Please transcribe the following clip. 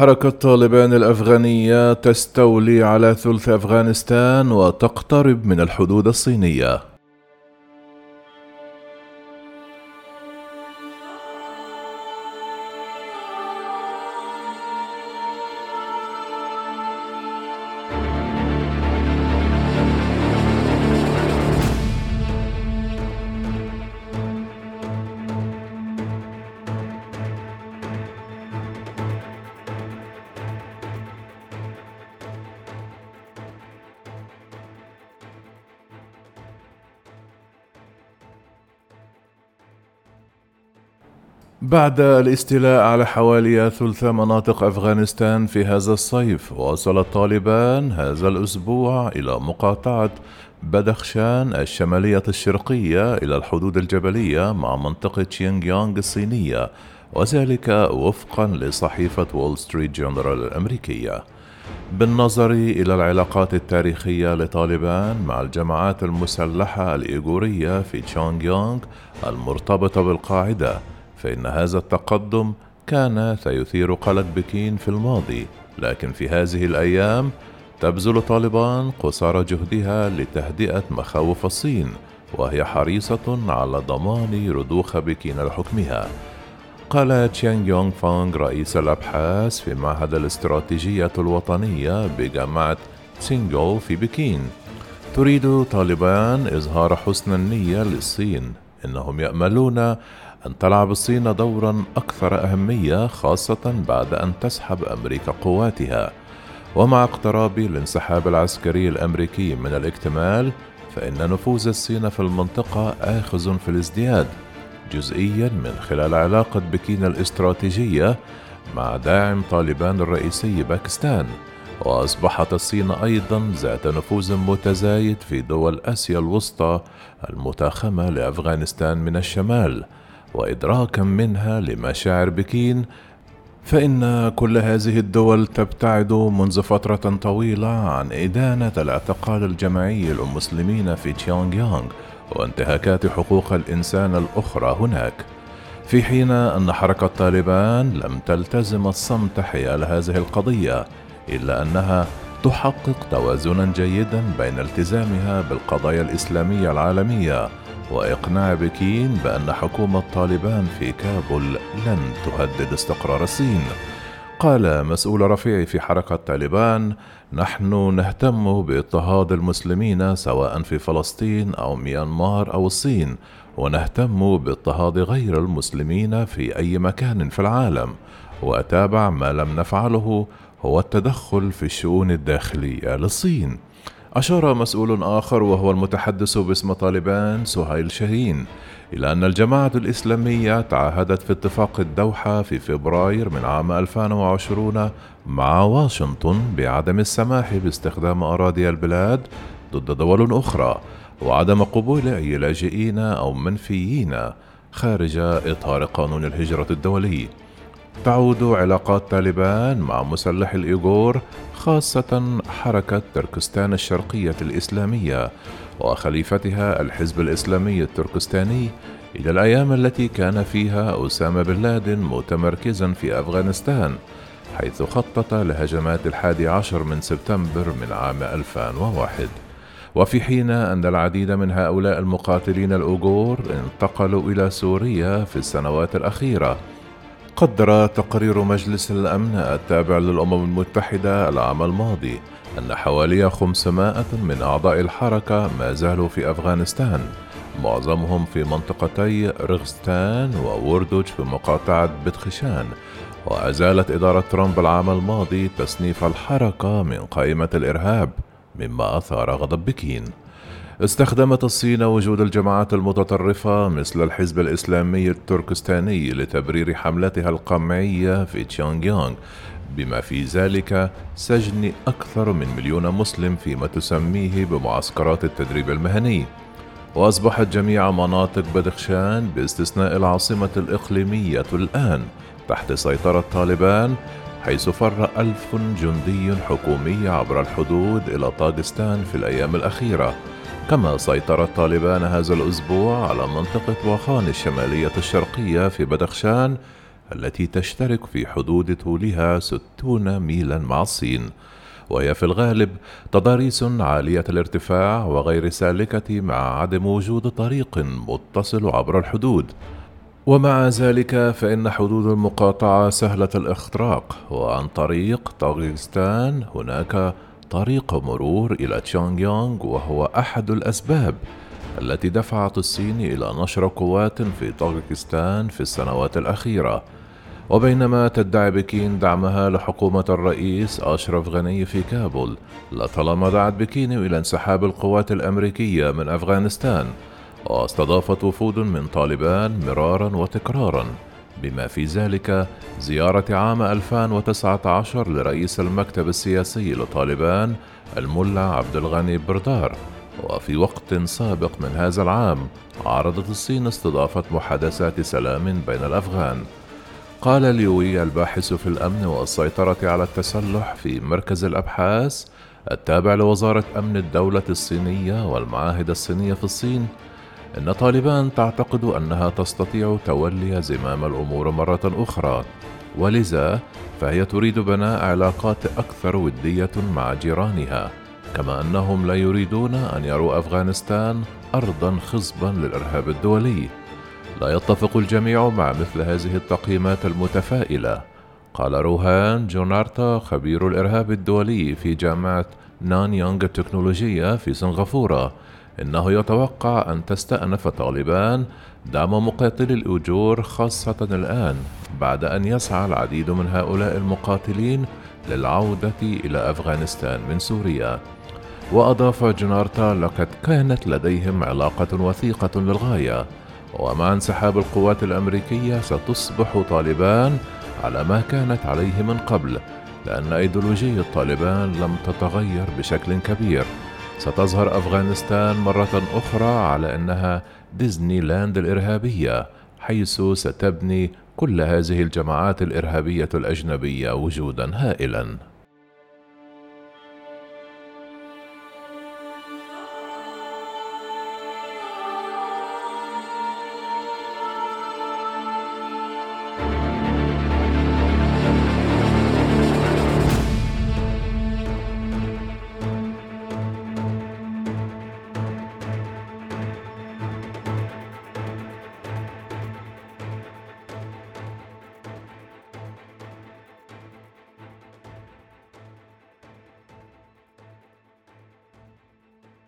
حركة طالبان الأفغانية تستولي على ثلث أفغانستان وتقترب من الحدود الصينية. بعد الاستيلاء على حوالي ثلث مناطق أفغانستان في هذا الصيف وصل الطالبان هذا الأسبوع إلى مقاطعة بدخشان الشمالية الشرقية إلى الحدود الجبلية مع منطقة شينجيانغ الصينية وذلك وفقا لصحيفة وول ستريت جورنال الأمريكية. بالنظر إلى العلاقات التاريخية لطالبان مع الجماعات المسلحة الإيغورية في تشونغيونغ المرتبطة بالقاعدة فإن هذا التقدم كان سيثير قلق بكين في الماضي لكن في هذه الأيام تبذل طالبان قصارى جهدها لتهدئة مخاوف الصين وهي حريصة على ضمان رضوخ بكين لحكمها. قال تشيانغ يونغ فانغ رئيس الأبحاث في معهد الاستراتيجية الوطنية بجامعة تسينغو في بكين. تريد طالبان إظهار حسن النية للصين إنهم يأملون أن تلعب الصين دورا أكثر أهمية خاصة بعد أن تسحب أمريكا قواتها. ومع اقتراب الانسحاب العسكري الأمريكي من الاكتمال فإن نفوذ الصين في المنطقة آخذ في الازدياد جزئيا من خلال علاقة بكين الاستراتيجية مع داعم طالبان الرئيسي باكستان. وأصبحت الصين أيضا ذات نفوذ متزايد في دول آسيا الوسطى المتاخمة لأفغانستان من الشمال. وإدراكا منها لمشاعر بكين فإن كل هذه الدول تبتعد منذ فترة طويلة عن إدانة الاعتقال الجماعي للمسلمين في تشيونغ يونغ وانتهاكات حقوق الإنسان الأخرى هناك. في حين أن حركة طالبان لم تلتزم الصمت حيال هذه القضية إلا أنها تحقق توازنا جيدا بين التزامها بالقضايا الإسلامية العالمية وإقناع بكين بأن حكومة طالبان في كابول لن تهدد استقرار الصين. قال مسؤول رفيع في حركة طالبان نحن نهتم باضطهاد المسلمين سواء في فلسطين أو ميانمار أو الصين ونهتم باضطهاد غير المسلمين في أي مكان في العالم. وأتابع ما لم نفعله هو التدخل في الشؤون الداخلية للصين. أشار مسؤول آخر وهو المتحدث باسم طالبان سهيل شاهين إلى أن الجماعة الإسلامية تعهدت في اتفاق الدوحة في فبراير من عام 2020 مع واشنطن بعدم السماح باستخدام أراضي البلاد ضد دول أخرى وعدم قبول أي لاجئين أو منفيين خارج إطار قانون الهجرة الدولي. تعود علاقات طالبان مع مسلح الإيغور خاصة حركة تركستان الشرقية الإسلامية وخليفتها الحزب الإسلامي التركستاني إلى الأيام التي كان فيها أسامة بن لادن متمركزا في أفغانستان حيث خطط لهجمات الحادي عشر من سبتمبر من عام 2001 وفي حين أن العديد من هؤلاء المقاتلين الأوغور انتقلوا إلى سوريا في السنوات الأخيرة قدر تقرير مجلس الأمن التابع للأمم المتحدة العام الماضي أن حوالي 500 من أعضاء الحركة ما زالوا في أفغانستان. معظمهم في منطقتي رغستان ووردوج في مقاطعة بدخشان وأزالت إدارة ترامب العام الماضي تصنيف الحركة من قائمة الإرهاب مما أثار غضب بكين. استخدمت الصين وجود الجماعات المتطرفة مثل الحزب الإسلامي التركستاني لتبرير حملتها القمعية في تشيونغيونغ بما في ذلك سجن أكثر من مليون مسلم فيما تسميه بمعسكرات التدريب المهني. وأصبحت جميع مناطق بدخشان باستثناء العاصمة الإقليمية الآن تحت سيطرة طالبان حيث فر ألف جندي حكومي عبر الحدود إلى طاغستان في الأيام الأخيرة. كما سيطرت طالبان هذا الأسبوع على منطقة واخان الشمالية الشرقية في بدخشان التي تشترك في حدود طولها 60 ميلا مع الصين. وهي في الغالب تضاريس عالية الارتفاع وغير سالكة مع عدم وجود طريق متصل عبر الحدود. ومع ذلك فإن حدود المقاطعة سهلة الإختراق وعن طريق طاغستان هناك طريق مرور إلى تشانغ يونغ وهو أحد الأسباب التي دفعت الصين إلى نشر قوات في طاغستان في السنوات الأخيرة. وبينما تدعي بكين دعمها لحكومة الرئيس أشرف غني في كابول لطالما دعت بكين إلى انسحاب القوات الأمريكية من أفغانستان واستضافت وفود من طالبان مرارا وتكرارا. بما في ذلك زيارة عام 2019 لرئيس المكتب السياسي لطالبان الملا عبد الغني بردار. وفي وقت سابق من هذا العام عرضت الصين استضافة محادثات سلام بين الأفغان. قال ليوي الباحث في الأمن والسيطرة على التسلح في مركز الأبحاث التابع لوزارة أمن الدولة الصينية والمعاهد الصينية في الصين إن طالبان تعتقد أنها تستطيع تولي زمام الأمور مرة أخرى. ولذا فهي تريد بناء علاقات أكثر ودية مع جيرانها كما أنهم لا يريدون أن يروا أفغانستان أرضا خصبا للإرهاب الدولي. لا يتفق الجميع مع مثل هذه التقييمات المتفائلة قال روهان جونارتا خبير الإرهاب الدولي في جامعة نان يونغ التكنولوجية في سنغافورة إنه يتوقع أن تستأنف طالبان دعم مقاتلي الأجور خاصة الآن بعد أن يسعى العديد من هؤلاء المقاتلين للعودة إلى أفغانستان من سوريا. وأضاف جنارتا لقد كانت لديهم علاقة وثيقة للغاية ومع انسحاب القوات الأمريكية ستصبح طالبان على ما كانت عليه من قبل لأن أيديولوجية طالبان لم تتغير بشكل كبير. ستظهر أفغانستان مرة أخرى على أنها ديزني لاند الإرهابية حيث ستبني كل هذه الجماعات الإرهابية الأجنبية وجودا هائلا.